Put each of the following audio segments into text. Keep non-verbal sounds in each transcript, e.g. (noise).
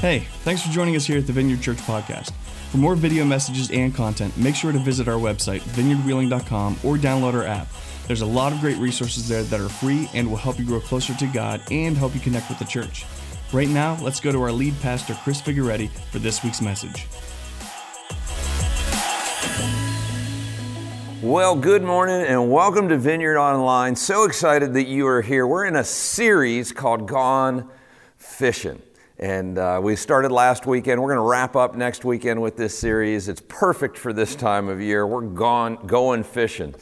Hey, thanks for joining us here at the Vineyard Church Podcast. For more video messages and content, make sure to visit our website, vineyardwheeling.com, or download our app. There's a lot of great resources there that are free and will help you grow closer to God and help you connect with the church. Right now, let's go to our lead pastor, Chris Figueretti, for this week's message. Well, good morning and welcome to Vineyard Online. So excited that you are here. We're in a series called Gone Fishing. And uh, we started last weekend. We're going to wrap up next weekend with this series. It's perfect for this time of year. We're gone, going fishing.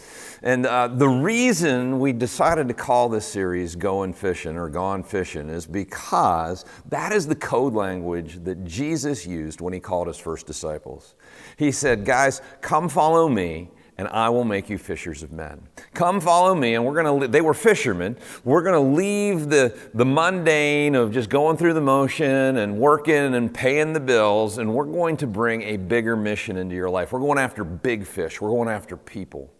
And uh, the reason we decided to call this series Going Fishing or Gone Fishing is because that is the code language that Jesus used when he called his first disciples. He said, Guys, come follow me and I will make you fishers of men. Come follow me, and we're going to, they were fishermen. We're going to leave the, the mundane of just going through the motion and working and paying the bills, and we're going to bring a bigger mission into your life. We're going after big fish, we're going after people.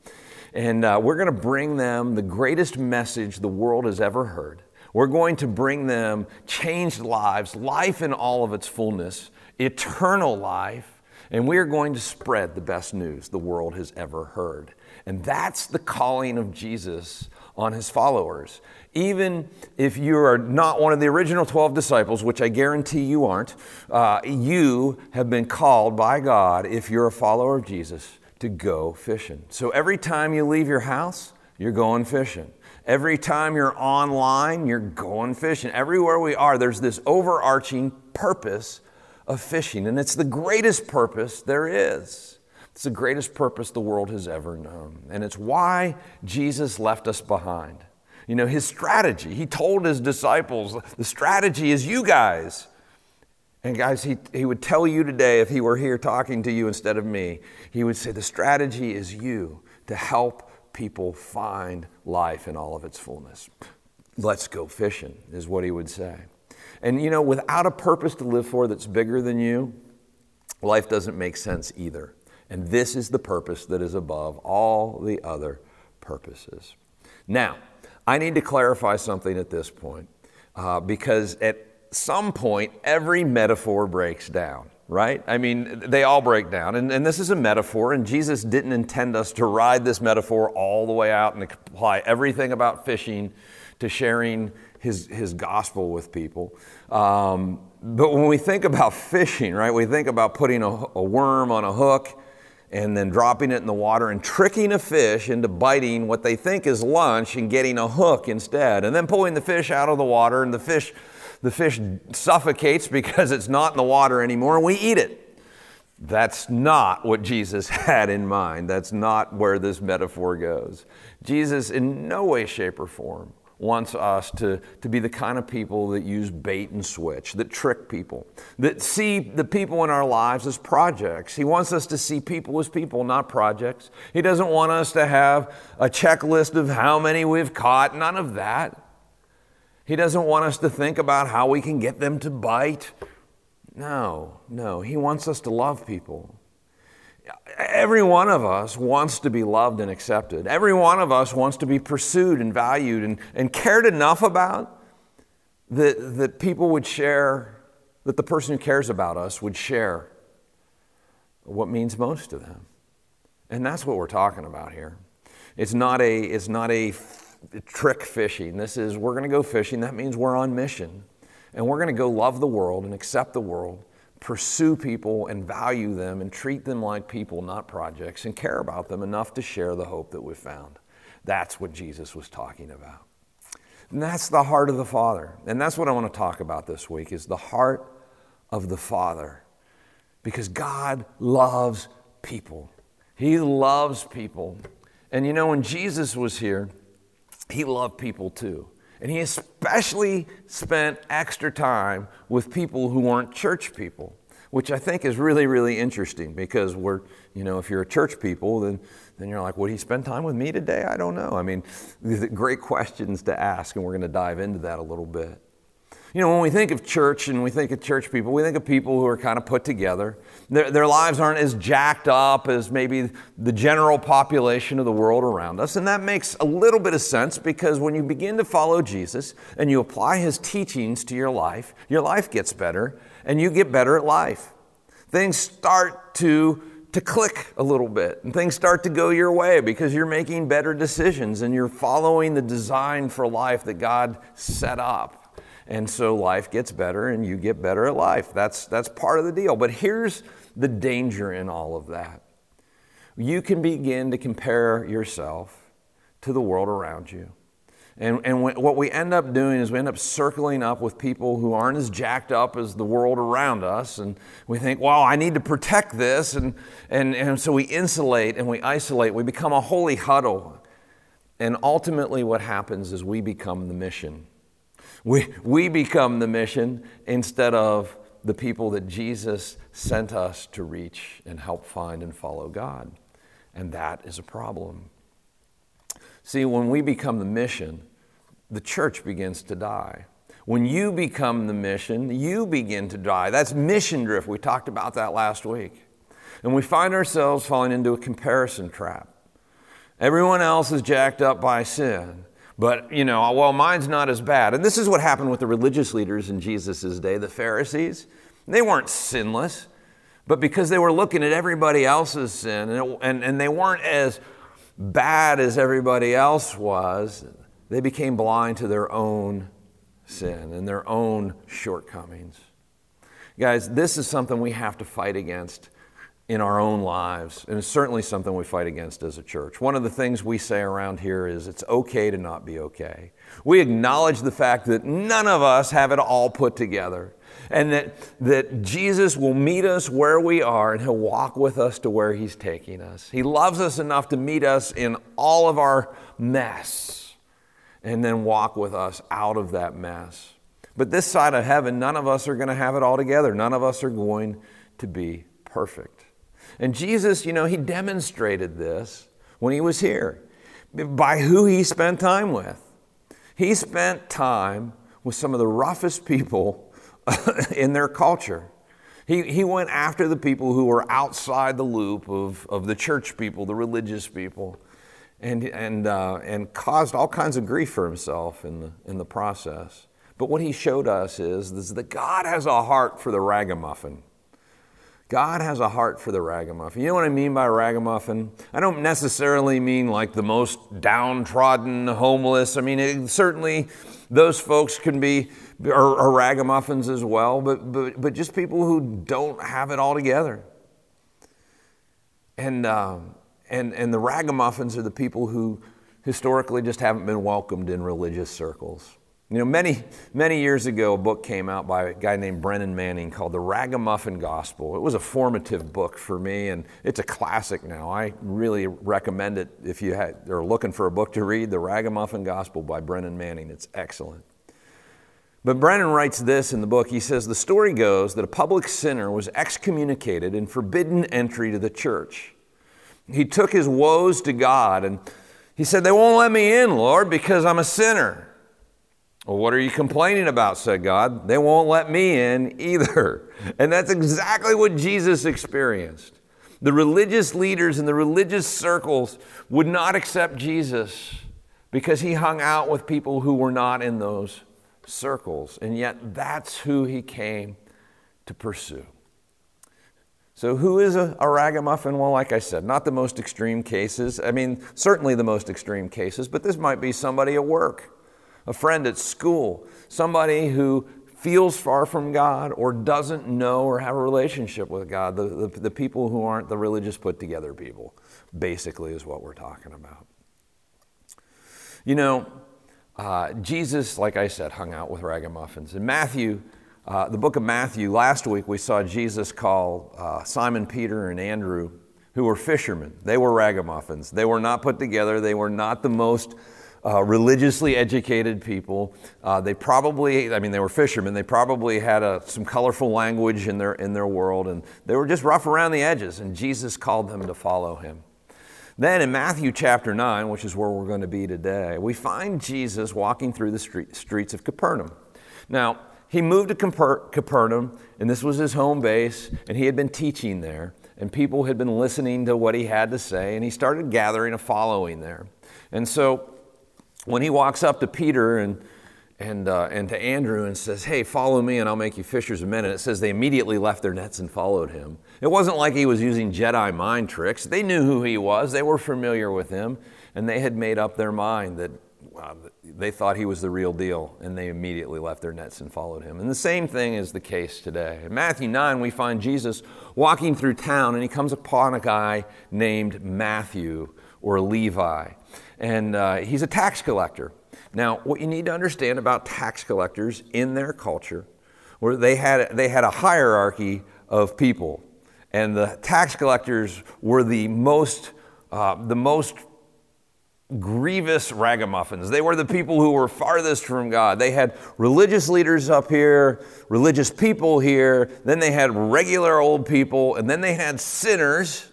And uh, we're going to bring them the greatest message the world has ever heard. We're going to bring them changed lives, life in all of its fullness, eternal life and we are going to spread the best news the world has ever heard. And that's the calling of Jesus on his followers. Even if you are not one of the original 12 disciples, which I guarantee you aren't, uh, you have been called by God, if you're a follower of Jesus, to go fishing. So every time you leave your house, you're going fishing. Every time you're online, you're going fishing. Everywhere we are, there's this overarching purpose of fishing. And it's the greatest purpose there is. It's the greatest purpose the world has ever known. And it's why Jesus left us behind. You know, his strategy, he told his disciples, the strategy is you guys. And guys, he, he would tell you today, if he were here talking to you instead of me, he would say, the strategy is you to help people find life in all of its fullness. Let's go fishing, is what he would say. And you know, without a purpose to live for that's bigger than you, life doesn't make sense either. And this is the purpose that is above all the other purposes. Now, I need to clarify something at this point uh, because at some point, every metaphor breaks down, right? I mean, they all break down. And, and this is a metaphor, and Jesus didn't intend us to ride this metaphor all the way out and apply everything about fishing to sharing his, his gospel with people. Um, but when we think about fishing, right, we think about putting a, a worm on a hook and then dropping it in the water and tricking a fish into biting what they think is lunch and getting a hook instead, and then pulling the fish out of the water, and the fish, the fish suffocates because it's not in the water anymore, and we eat it. That's not what Jesus (laughs) had in mind. That's not where this metaphor goes. Jesus, in no way, shape, or form, wants us to, to be the kind of people that use bait and switch, that trick people, that see the people in our lives as projects. He wants us to see people as people, not projects. He doesn't want us to have a checklist of how many we've caught, none of that. He doesn't want us to think about how we can get them to bite. No, no. He wants us to love people. Every one of us wants to be loved and accepted. Every one of us wants to be pursued and valued and, and cared enough about that, that people would share, that the person who cares about us would share what means most to them. And that's what we're talking about here. It's not a, it's not a trick fishing. This is, we're going to go fishing. That means we're on mission. And we're going to go love the world and accept the world pursue people and value them and treat them like people, not projects, and care about them enough to share the hope that we've found. That's what Jesus was talking about. And that's the heart of the Father. And that's what I want to talk about this week is the heart of the Father. Because God loves people. He loves people. And you know, when Jesus was here, he loved people too. And he especially spent extra time with people who weren't church people, which I think is really, really interesting because we're, you know, if you're a church people, then, then you're like, would he spend time with me today? I don't know. I mean, great questions to ask, and we're going to dive into that a little bit. You know, when we think of church and we think of church people, we think of people who are kind of put together. Their, their lives aren't as jacked up as maybe the general population of the world around us. And that makes a little bit of sense because when you begin to follow Jesus and you apply his teachings to your life, your life gets better and you get better at life. Things start to to click a little bit and things start to go your way because you're making better decisions and you're following the design for life that God set up. And so life gets better and you get better at life. That's, that's part of the deal. But here's the danger in all of that you can begin to compare yourself to the world around you. And, and what we end up doing is we end up circling up with people who aren't as jacked up as the world around us. And we think, well, I need to protect this. And, and, and so we insulate and we isolate. We become a holy huddle. And ultimately, what happens is we become the mission. We, we become the mission instead of the people that Jesus sent us to reach and help find and follow God. And that is a problem. See, when we become the mission, the church begins to die. When you become the mission, you begin to die. That's mission drift. We talked about that last week. And we find ourselves falling into a comparison trap. Everyone else is jacked up by sin. But, you know, well, mine's not as bad. And this is what happened with the religious leaders in Jesus' day, the Pharisees. They weren't sinless, but because they were looking at everybody else's sin and, it, and, and they weren't as bad as everybody else was, they became blind to their own sin and their own shortcomings. Guys, this is something we have to fight against in our own lives, and it's certainly something we fight against as a church. One of the things we say around here is it's okay to not be okay. We acknowledge the fact that none of us have it all put together, and that, that Jesus will meet us where we are and He'll walk with us to where He's taking us. He loves us enough to meet us in all of our mess and then walk with us out of that mess. But this side of heaven, none of us are going to have it all together. None of us are going to be perfect. And Jesus, you know, he demonstrated this when he was here by who he spent time with. He spent time with some of the roughest people (laughs) in their culture. He, he went after the people who were outside the loop of, of the church people, the religious people and, and, uh, and caused all kinds of grief for himself in the, in the process. But what he showed us is, is that God has a heart for the ragamuffin. God has a heart for the ragamuffin. You know what I mean by ragamuffin? I don't necessarily mean like the most downtrodden, homeless. I mean, it, certainly those folks can be ragamuffins as well, but, but, but just people who don't have it all together. And, um, and, and the ragamuffins are the people who historically just haven't been welcomed in religious circles. You know, many, many years ago, a book came out by a guy named Brennan Manning called The Ragamuffin Gospel. It was a formative book for me, and it's a classic now. I really recommend it if you had, are looking for a book to read The Ragamuffin Gospel by Brennan Manning. It's excellent. But Brennan writes this in the book. He says The story goes that a public sinner was excommunicated and forbidden entry to the church he took his woes to God and he said, They won't let me in, Lord, because I'm a sinner. Well, what are you complaining about? said God. They won't let me in either. (laughs) And that's exactly what Jesus experienced. The religious leaders in the religious circles would not accept Jesus because he hung out with people who were not in those circles. And yet, that's who he came to pursue. So, who is a, a, ragamuffin? Well, like I said, not the most extreme cases. I mean, certainly the most extreme cases, but this might be somebody at work, a friend at school, somebody who feels far from God or doesn't know or have a relationship with God. The, the, the people who aren't the religious put together people, basically, is what we're talking about. You know, uh, Jesus, like I said, hung out with ragamuffins. In Matthew, uh, the book of Matthew, last week we saw Jesus call uh, Simon Peter and Andrew, who were fishermen. They were ragamuffins. They were not put together, they were not the most uh, religiously educated people. Uh, they probably, I mean, they were fishermen. They probably had a, some colorful language in their, in their world, and they were just rough around the edges, and Jesus called them to follow him. Then in Matthew chapter 9, which is where we're going to be today, we find Jesus walking through the street, streets of Capernaum. Now, he moved to Capernaum, and this was his home base, and he had been teaching there, and people had been listening to what he had to say, and he started gathering a following there. And so when he walks up to Peter and and, uh, and to Andrew and says, Hey, follow me and I'll make you fishers of men. And it says they immediately left their nets and followed him. It wasn't like he was using Jedi mind tricks. They knew who he was, they were familiar with him, and they had made up their mind that they thought he was the real deal, and they immediately left their nets and followed him. And the same thing is the case today. In Matthew 9, we find Jesus walking through town, and he comes upon a guy named Matthew or Levi. And uh, he's a tax collector. Now, what you need to understand about tax collectors in their culture, where they had, they had a hierarchy of people, and the tax collectors were the most, uh, the most grievous ragamuffins. They were the people who were farthest from God. They had religious leaders up here, religious people here, then they had regular old people, and then they had sinners.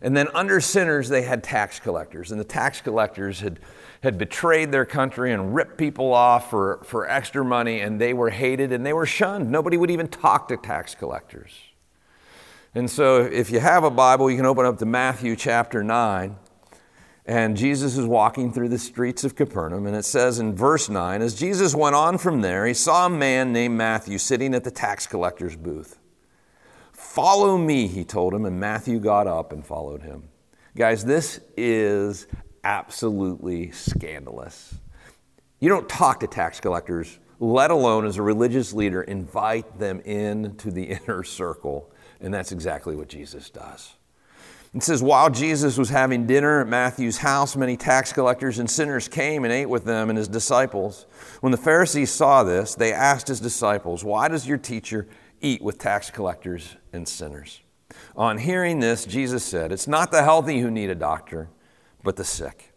And then under sinners, they had tax collectors. And the tax collectors had, had betrayed their country and ripped people off for, for extra money, and they were hated and they were shunned. Nobody would even talk to tax collectors. And so, if you have a Bible, you can open up to Matthew chapter 9. And Jesus is walking through the streets of Capernaum, and it says in verse 9 As Jesus went on from there, he saw a man named Matthew sitting at the tax collector's booth. Follow me, he told him, and Matthew got up and followed him. Guys, this is absolutely scandalous. You don't talk to tax collectors, let alone as a religious leader, invite them into the (laughs) inner circle. And that's exactly what Jesus does. It says, while Jesus was having dinner at Matthew's house, many tax collectors and sinners came and ate with them and his disciples. When the Pharisees saw this, they asked his disciples, Why does your teacher eat with tax collectors and sinners? On hearing this, Jesus said, It's not the healthy who need a doctor, but the sick.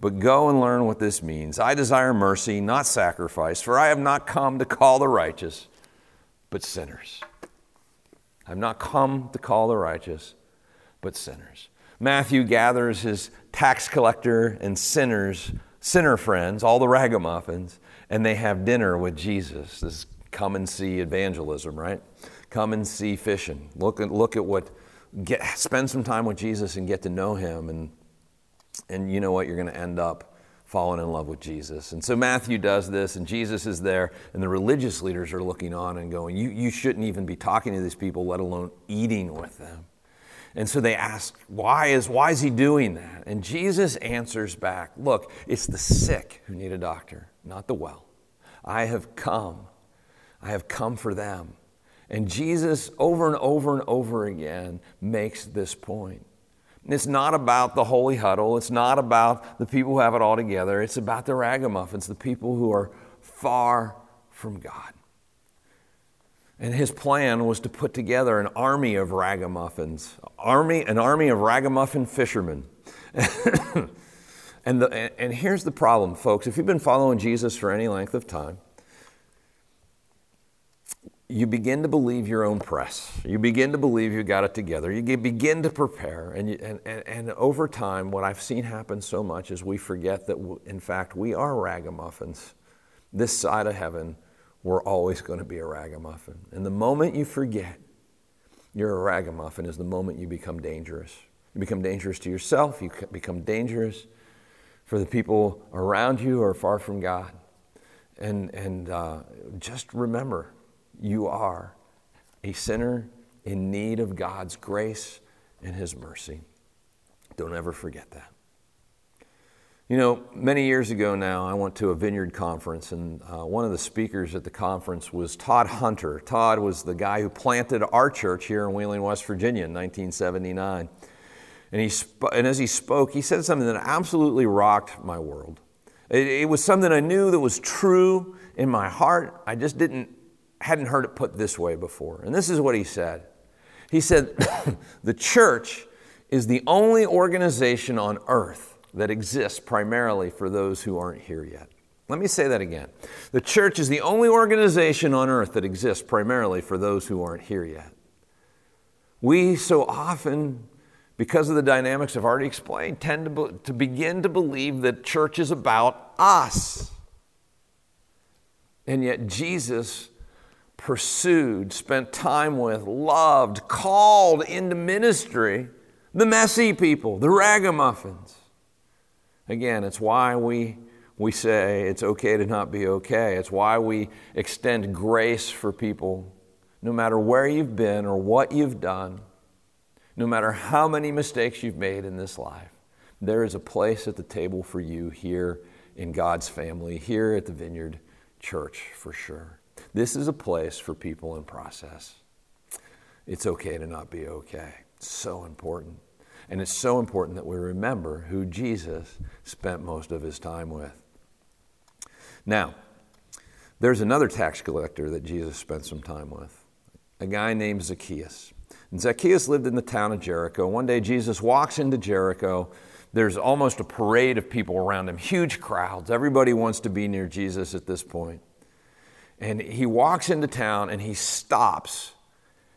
But go and learn what this means. I desire mercy, not sacrifice, for I have not come to call the righteous, but sinners. I have not come to call the righteous but sinners. Matthew gathers his tax collector and sinners, sinner friends, all the ragamuffins, and they have dinner with Jesus. This come and see evangelism, right? Come and see fishing. Look at, look at what, get, spend some time with Jesus and get to know him. And, and you know what? You're going to end up falling in love with Jesus. And so Matthew does this, and Jesus is there, and the religious leaders are looking on and going, You, you shouldn't even be talking to these people, let alone eating with them. And so they ask, why is, why is he doing that? And Jesus answers back, Look, it's the sick who need a doctor, not the well. I have come. I have come for them. And Jesus, over and over and over again, makes this point. It's not about the holy huddle. It's not about the people who have it all together. It's about the ragamuffins, the people who are far from God. And his plan was to put together an army of ragamuffins, army, an army of ragamuffin fishermen. (coughs) and, the, and here's the problem, folks. If you've been following Jesus for any length of time, you begin to believe your own press. You begin to believe you got it together. You begin to prepare. And, you, and, and, and, over time, what I've seen happen so much is we forget that, in fact, we are ragamuffins this side of heaven we're always going to be a ragamuffin. And the moment you forget you're a ragamuffin is the moment you become dangerous. You become dangerous to yourself, you become dangerous for the people around you who are far from God. And, and uh, just remember, you are a sinner in need of God's grace and His mercy. Don't ever forget that. You know, many years ago now, I went to a vineyard conference, and uh, one of the speakers at the conference was Todd Hunter. Todd was the guy who planted our church here in Wheeling, West Virginia in 1979. And, he sp- and as he spoke, he said something that absolutely rocked my world. It, it was something I knew that was true in my heart. I just didn't, hadn't heard it put this way before. And this is what he said He said, (laughs) The church is the only organization on earth that exists primarily for those who aren't here yet. Let me say that again. The church is the only organization on earth that exists primarily for those who aren't here yet. We so often, because of the dynamics I've already explained, tend to, be, to begin to believe that church is about us. And yet, Jesus pursued, spent time with, loved, called into ministry the messy people, the ragamuffins. Again, it's why we, we say it's okay to not be okay. It's why we extend grace for people no matter where you've been or what you've done, no matter how many mistakes you've made in this life. There is a place at the table for you here in God's family, here at the Vineyard Church for sure. This is a place for people in process. It's okay to not be okay. It's so important. And it's so important that we remember who Jesus spent most of his time with. Now, there's another tax collector that Jesus spent some time with, a guy named Zacchaeus. And Zacchaeus lived in the town of Jericho. One day, Jesus walks into Jericho. There's almost a parade of people around him, huge crowds. Everybody wants to be near Jesus at this point. And he walks into town and he stops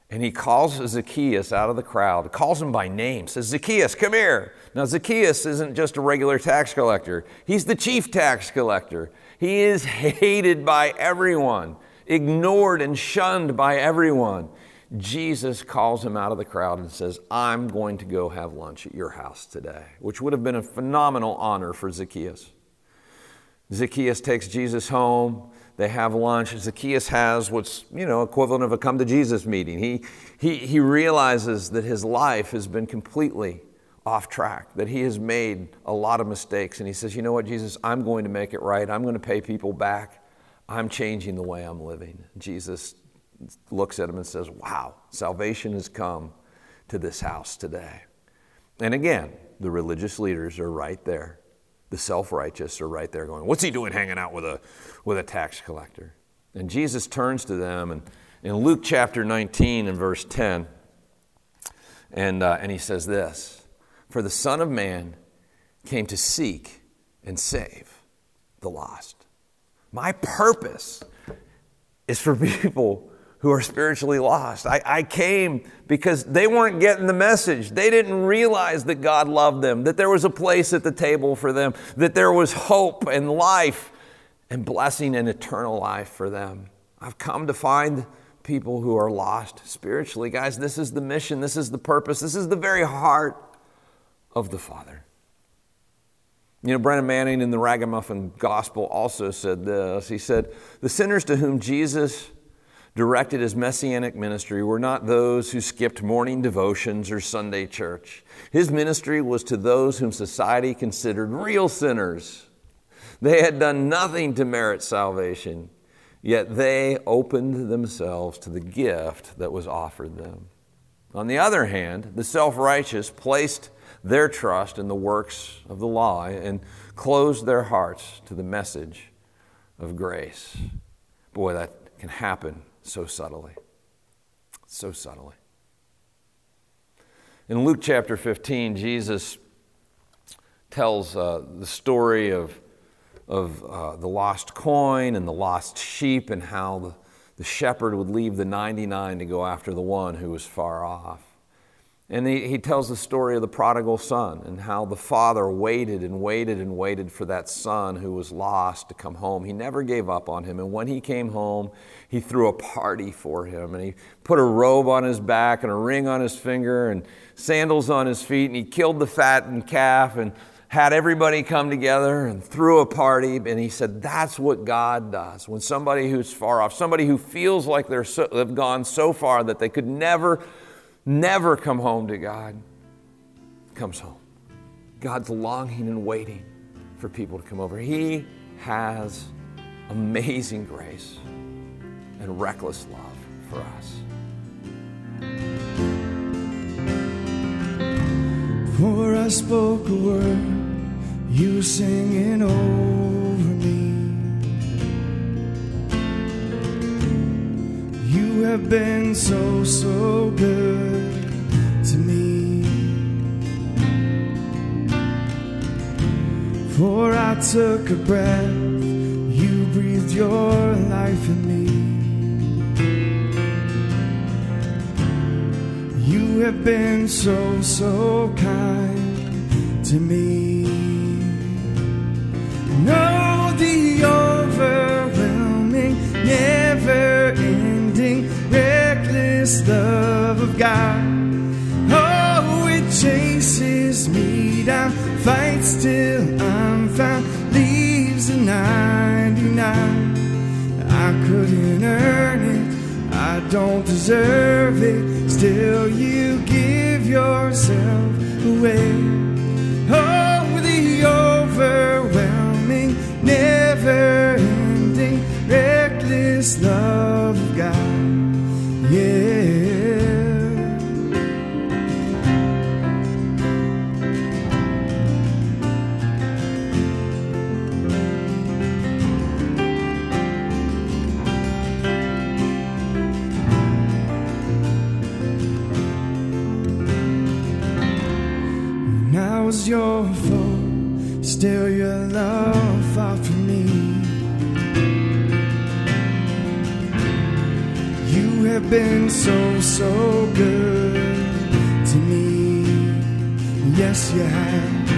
and he calls Zacchaeus out of the crowd, calls him by name, says, Zacchaeus, come here. Now, Zacchaeus isn't just a regular tax collector, he's the chief tax collector. He is hated by everyone, ignored and shunned by everyone. Jesus calls him out of the crowd and says, I'm going to go have lunch at your house today, which would have been a phenomenal honor for Zacchaeus. Zacchaeus takes Jesus home. They have lunch. Zacchaeus has what's, you know, equivalent of a come to Jesus meeting. He, he, he realizes that his life has been completely off track, that he has made a lot of mistakes. And he says, You know what, Jesus, I'm going to make it right. I'm going to pay people back. I'm changing the way I'm living. Jesus looks at him and says, Wow, salvation has come to this house today. And again, the religious leaders are right there the self righteous are right there going, What's he doing hanging out with a, with a tax collector? And Jesus turns to them and in Luke chapter 19 and verse 10, and, uh, and he says this For the Son of Man came to seek and save the lost. My purpose is for (laughs) people who are spiritually lost. I, I, came because they weren't getting the message. They didn't realize that God loved them, that there was a place at the table for them, that there was hope and life and blessing and eternal life for them. I've come to find people who are lost spiritually. Guys, this is the mission, this is the purpose, this is the very heart of the Father. You know, Brennan Manning in the Ragamuffin Gospel also said this. He said, The sinners to whom Jesus directed his messianic ministry were not those who skipped morning devotions or Sunday church. His ministry was to those whom society considered real sinners. They had done nothing to merit salvation, yet they opened themselves to the gift that was offered them. On the other hand, the self righteous placed their trust in the works of the law and closed their hearts to the message of grace. Boy, that can happen so subtly. So subtly. In Luke chapter 15, Jesus tells uh, the story of, of uh, the lost coin and the lost sheep and how the, the shepherd would leave the 99 to go after the one who was far off. And he, he tells the story of the prodigal son and how the father waited and waited and waited for that son who was lost to come home. He never gave up on him. And when he came home, he threw a party for him. And he put a robe on his back and a ring on his finger and sandals on his feet. And he killed the fattened calf and had everybody come together and threw a party. And he said, That's what God does. When somebody who's far off, somebody who feels like they're so, they've gone so far that they could never never come home to God comes home. God's longing and waiting for people to come over. He has amazing grace and reckless love for us. For I spoke a word, you singing over me. You have been so, so good For I took a breath, you breathed your life in me. You have been so, so kind to me. Know the overwhelming, never ending reckless love of God. Oh, it chases me down, fights till Found, leaves the 99. I couldn't earn it, I don't deserve it. Still, you give yourself away. Oh, with the overwhelming, never ending, reckless love of God. Yeah. Been so, so good to me. Yes, you have.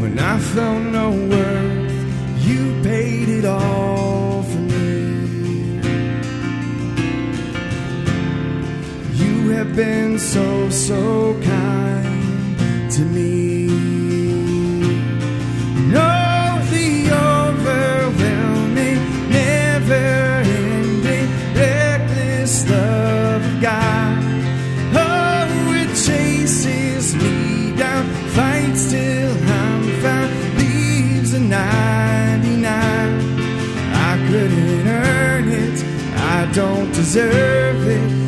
When I felt no worth, you paid it all for me. You have been so, so kind to me. Don't deserve it.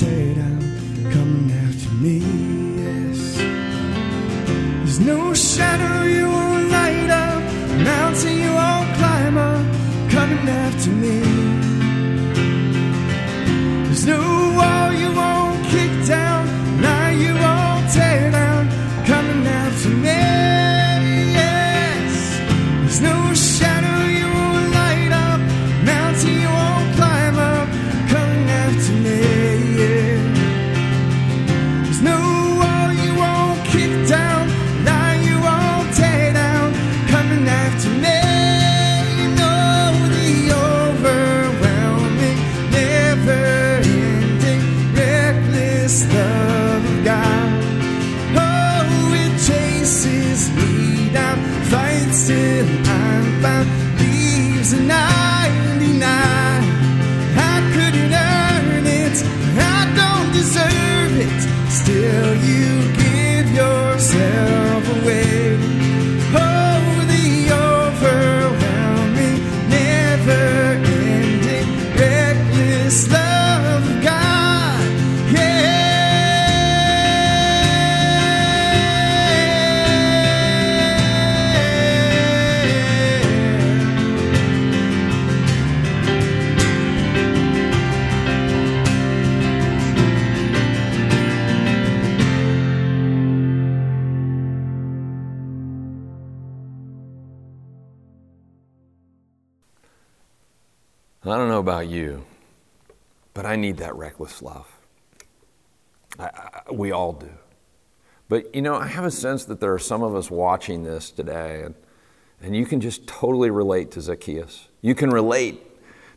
Down, coming after me. Yes. There's no shadow you won't light up, mountain you won't climb up, coming after me. About you, but I need that reckless love. I, I, we all do. But you know, I have a sense that there are some of us watching this today, and, and you can just totally relate to Zacchaeus. You can relate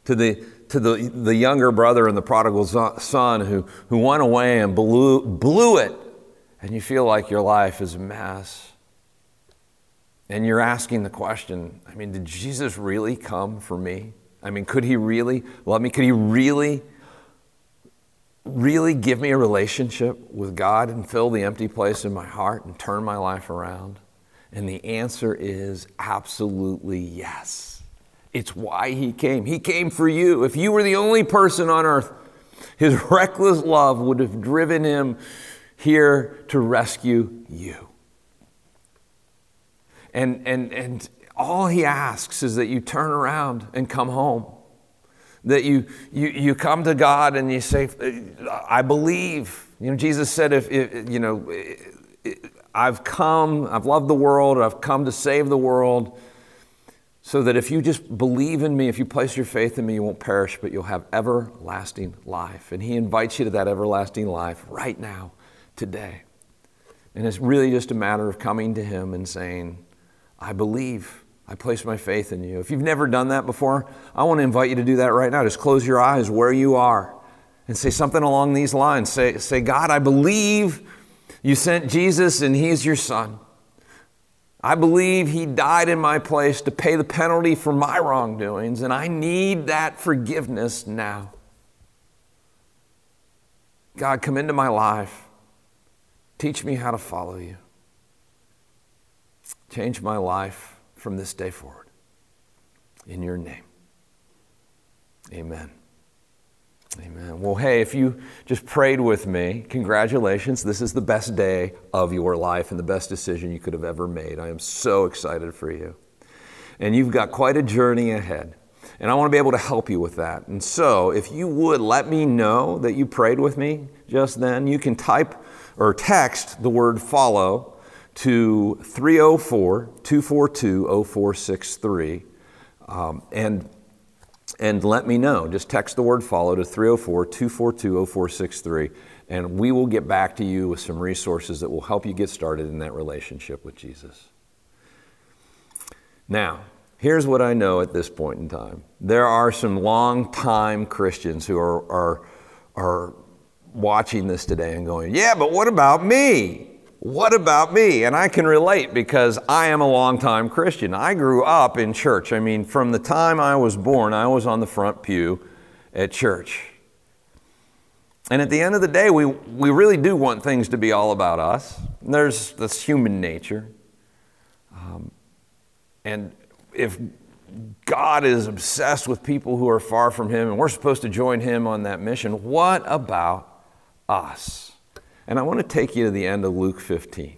to the, to the, the younger brother and the prodigal son who, who went away and blew, blew it, and you feel like your life is a mess. and you're asking the question I mean, did Jesus really come for me? I mean, could he really love me? Could he really, really give me a relationship with God and fill the empty place in my heart and turn my life around? And the answer is absolutely yes. It's why he came. He came for you. If you were the only person on earth, his reckless love would have driven him here to rescue you. And, and, and all he asks is that you turn around and come home. That you, you, you come to God and you say, I believe. You know, Jesus said, if, if you know, I've come, I've loved the world, I've come to save the world, so that if you just believe in me, if you place your faith in me, you won't perish, but you'll have everlasting life. And He invites you to that everlasting life right now, today. And it's really just a matter of coming to Him and saying, I believe. I place my faith in you. If you've never done that before, I want to invite you to do that right now. Just close your eyes where you are and say something along these lines. Say, say God, I believe you sent Jesus and He is your Son. I believe He died in my place to pay the penalty for my wrongdoings, and I need that forgiveness now. God, come into my life. Teach me how to follow you. Change my life from this day forward. In your name. Amen. Amen. Well, hey, if you just prayed with me, congratulations. This is the best day of your life and the best decision you could have ever made. I am so excited for you. And you've got quite a journey ahead. And I want to be able to help you with that. And so, if you would let me know that you prayed with me just then, you can type or text the word follow to 304 242 0463. Um, and and let me know. Just text the word follow to 304 242 0463, and we will get back to you with some resources that will help you get started in that relationship with Jesus. Now, here's what I know at this point in time there are some long-time Christians who are, are, are watching this today and going, Yeah, but what about me? What about me? And I can relate because I am a longtime Christian. I grew up in church. I mean, from the time I was born, I was on the front pew at church. And at the end of the day, we, we really do want things to be all about us. There's this human nature. Um, and if God is obsessed with people who are far from Him and we're supposed to join Him on that mission, what about us? And I want to take you to the end of Luke 15,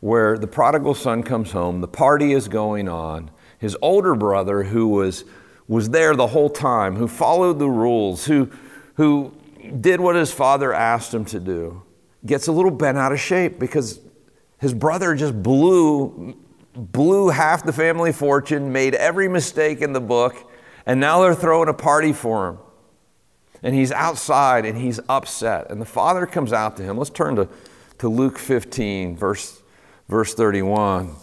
where the prodigal son comes home, the party is going on. His older brother, who was, was there the whole time, who followed the rules, who, who did what his father asked him to do, gets a little bent out of shape because his brother just blew, blew half the family fortune, made every mistake in the book, and now they're throwing a party for him and he's outside and he's upset. And the father comes out to him. Let's turn to, to Luke 15, verse, verse 31.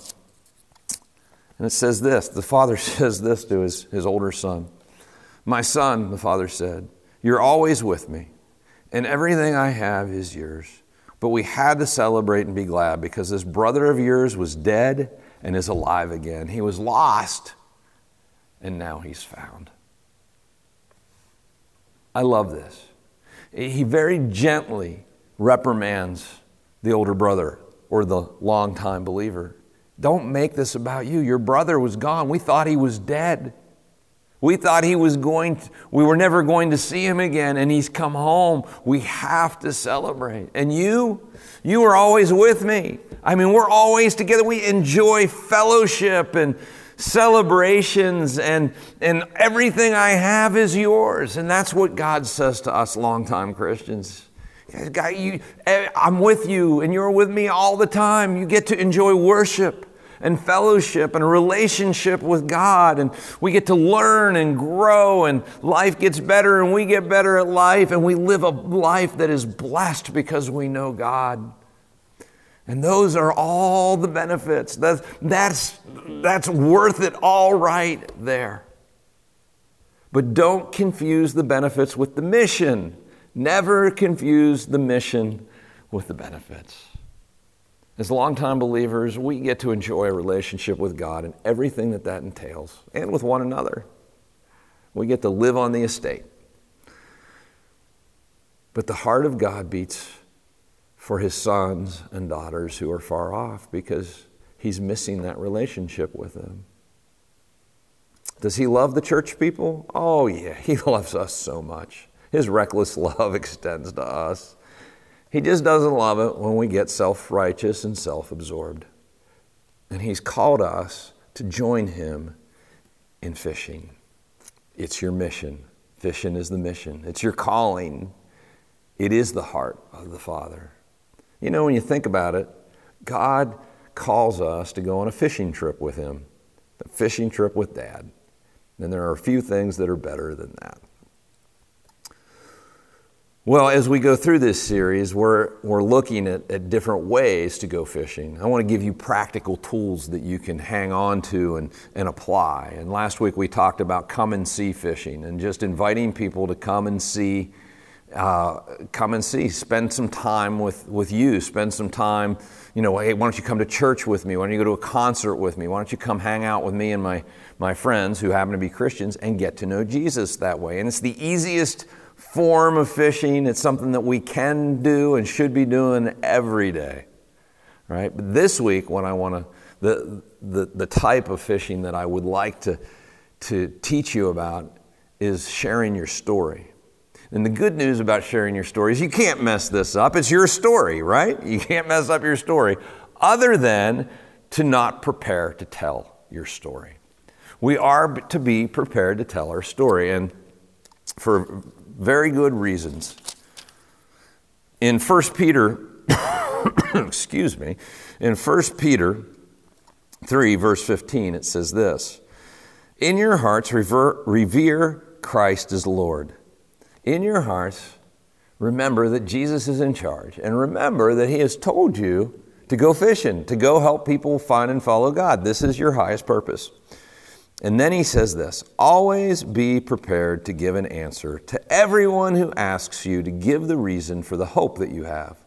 And it says this the father (laughs) says this to his, his older son My son, the father said, You're always with me, and everything I have is yours. But we had to celebrate and be glad because this brother of yours was dead and is alive again. He was lost, and now he's found. I love this. He very gently reprimands the older brother or the longtime believer. Don't make this about you. Your brother was gone. We thought he was dead. We thought he was going, to, we were never going to see him again, and he's come home. We have to celebrate. And you, you are always with me. I mean, we're always together. We enjoy fellowship and celebrations and, and everything I have is yours. And that's what God says to us longtime Christians. God, you, eh, I'm with you and you're with me all the time. You get to enjoy worship and fellowship and relationship with God. And we get to learn and grow, and life gets better, and we get better at life, and we live a life that is blessed because we know God. And those are all the benefits. That's, that's, that's worth it all right there. But don't confuse the benefits with the mission. Never confuse the mission with the benefits. As longtime believers, we get to enjoy a relationship with God and everything that that entails, and with one another. We get to live on the estate. But the heart of God beats for his sons and daughters who are far off because he's missing that relationship with them. Does he love the church people? Oh, yeah, (laughs) he loves us so much. His reckless love (laughs) extends to us. He just doesn't love it when we get self righteous and self absorbed. And he's called us to join him in fishing. It's your mission. Fishing is the mission, it's your calling. It is the heart of the Father. You know, when you think about it, God calls us to go on a fishing trip with Him, a fishing trip with Dad. And there are a few things that are better than that. Well, as we go through this series, we're, we're looking at, at different ways to go fishing. I want to give you practical tools that you can hang on to and, and apply. And last week we talked about come and see fishing and just inviting people to come and see uh, come and see, spend some time with, with you, spend some time, you know, hey, why don't you come to church with me? Why don't you go to a concert with me? Why don't you come hang out with me and my, my friends who happen to be Christians and get to know Jesus that way? And it's the easiest form of fishing. It's something that we can do and should be doing every day, right? But this week, when I want to, the, the, the type of fishing that I would like to, to teach you about is sharing your story. And the good news about sharing your story is you can't mess this up. It's your story, right? You can't mess up your story other than to not prepare to tell your story. We are to be prepared to tell our story, and for very good reasons. In 1 Peter, (coughs) excuse me, in 1 Peter 3, verse 15, it says this In your hearts, revere, revere Christ as Lord in your hearts, remember that Jesus is in charge. And remember that He has told you to go fishing, to go help people find and follow God. This is your highest purpose. And then he says this always be prepared to give an answer to everyone who asks you to give the reason for the hope that you have.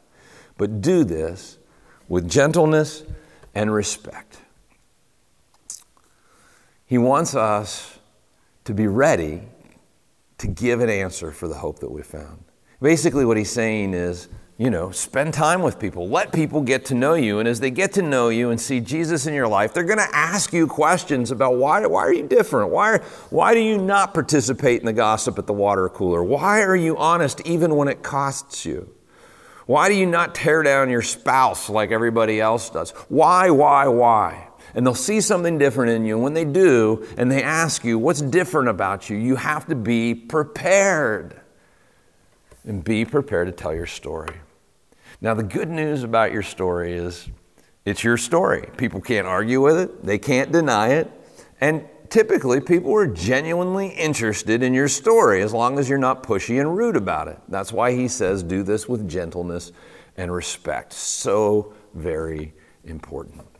But do this with gentleness and respect. He wants us to be ready to give an answer for the hope that we found. Basically, what he's saying is, you know, spend time with people. Let people get to know you. And as they get to know you and see Jesus in your life, they're going to ask you questions about why, why are you different? Why, why do you not participate in the gossip at the water cooler? Why are you honest even when it costs you? Why do you not tear down your spouse like everybody else does? Why, why, why? And they'll see something different in you. And when they do, and they ask you, What's different about you? you have to be prepared. And be prepared to tell your story. Now, the good news about your story is it's your story. People can't argue with it, they can't deny it. And typically, people are genuinely interested in your story as long as you're not pushy and rude about it. That's why he says, Do this with gentleness and respect. So very important.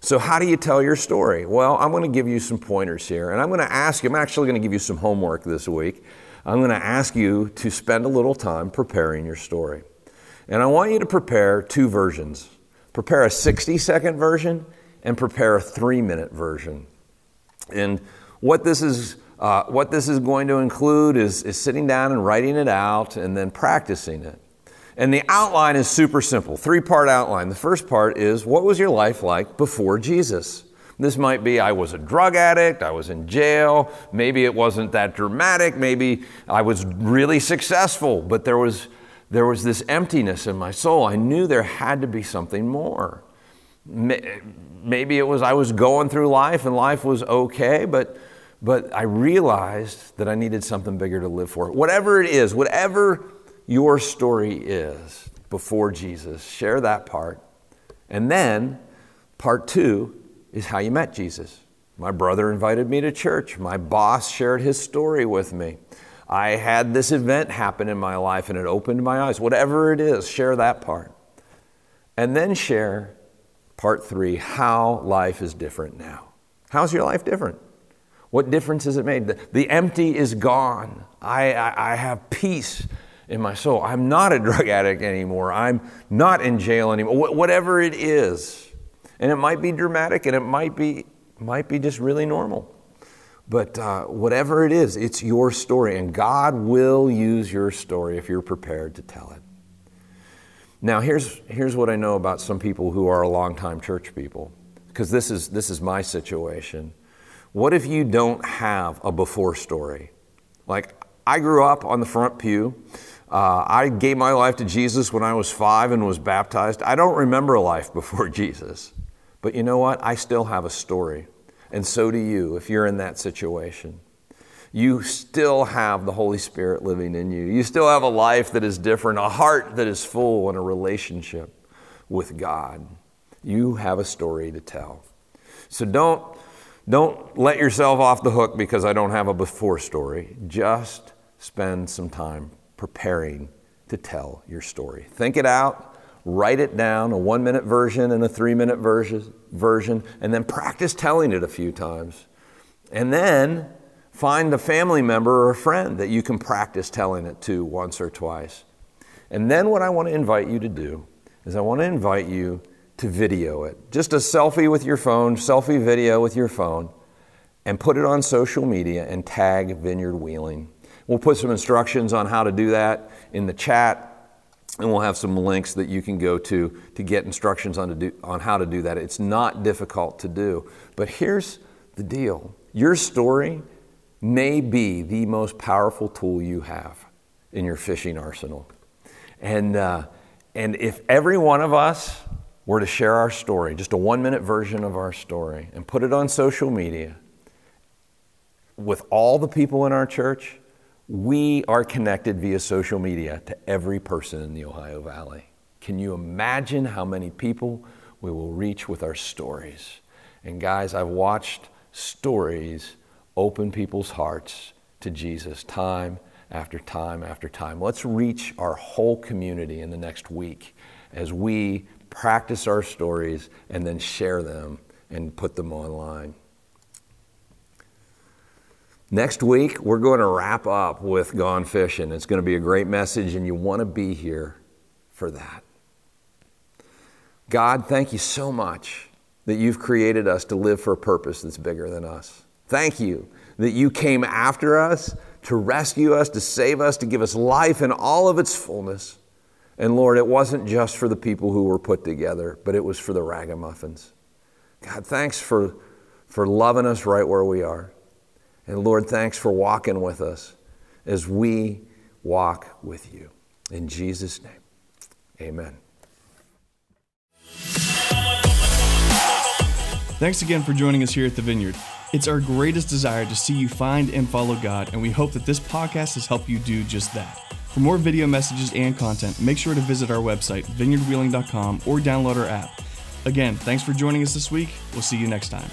So, how do you tell your story? Well, I'm going to give you some pointers here, and I'm going to ask you, I'm actually going to give you some homework this week. I'm going to ask you to spend a little time preparing your story. And I want you to prepare two versions prepare a 60 second version and prepare a three minute version. And what this is, uh, what this is going to include is, is sitting down and writing it out and then practicing it. And the outline is super simple three part outline. The first part is what was your life like before Jesus? This might be I was a drug addict, I was in jail, maybe it wasn't that dramatic, maybe I was really successful, but there was, there was this emptiness in my soul. I knew there had to be something more. Maybe it was I was going through life and life was okay, but, but I realized that I needed something bigger to live for. Whatever it is, whatever your story is before Jesus. Share that part. And then part two is how you met Jesus. My brother invited me to church. My boss shared his story with me. I had this event happen in my life and it opened my eyes. Whatever it is, share that part. And then share part three how life is different now. How's your life different? What difference has it made? The, the empty is gone. I, I, I have peace in my soul. I'm not a drug addict anymore. I'm not in jail anymore. Wh- whatever it is. And it might be dramatic and it might be, might be just really normal. But uh, whatever it is, it's your story. And God will use your story if you're prepared to tell it. Now, here's, here's what I know about some people who are longtime church people, because this is, this is my situation. What if you don't have a before story? Like, I grew up on the front pew. Uh, I gave my life to Jesus when I was five and was baptized. I don't remember a life (laughs) before Jesus. But you know what? I still have a story. And so do you if you're in that situation. You still have the Holy Spirit living in you. You still have a life that is different, a heart that is full, and a relationship with God. You have a story to tell. So don't, don't let yourself off the hook because I don't have a before story. Just spend some time preparing to tell your story. Think it out, write it down, a one minute version and a three minute version, and then practice telling it a few times. And then find a family member or a friend that you can practice telling it to once or twice. And then what I want to invite you to do is I want to invite you to video it. Just a selfie with your phone, selfie video with your phone, and put it on social media and tag Vineyard Wheeling. We'll put some instructions on how to do that in the chat and we'll have some links that you can go to to get instructions on, to do, on how to do that. It's not difficult to do. But here's the deal your story may be the most powerful tool you have in your fishing arsenal. And, uh, and if every one of us were to share our story, just a one minute version of our story, and put it on social media with all the people in our church, we are connected via social media to every person in the Ohio Valley. Can you imagine how many people we will reach with our stories? And guys, I've watched stories open people's hearts to Jesus time after time after time. Let's reach our whole community in the next week as we practice our stories and then share them and put them online. Next week, we're going to wrap up with Gone Fishing. It's going to be a great message, and you want to be here for that. God, thank you so much that you've created us to live for a purpose that's bigger than us. Thank you that you came after us to rescue us, to save us, to give us life in all of its fullness. And Lord, it wasn't just for the people who were put together, but it was for the ragamuffins. God, thanks for, for loving us right where we are. And Lord, thanks for walking with us as we walk with you. In Jesus' name, amen. Thanks again for joining us here at the Vineyard. It's our greatest desire to see you find and follow God, and we hope that this podcast has helped you do just that. For more video messages and content, make sure to visit our website, vineyardwheeling.com, or download our app. Again, thanks for joining us this week. We'll see you next time.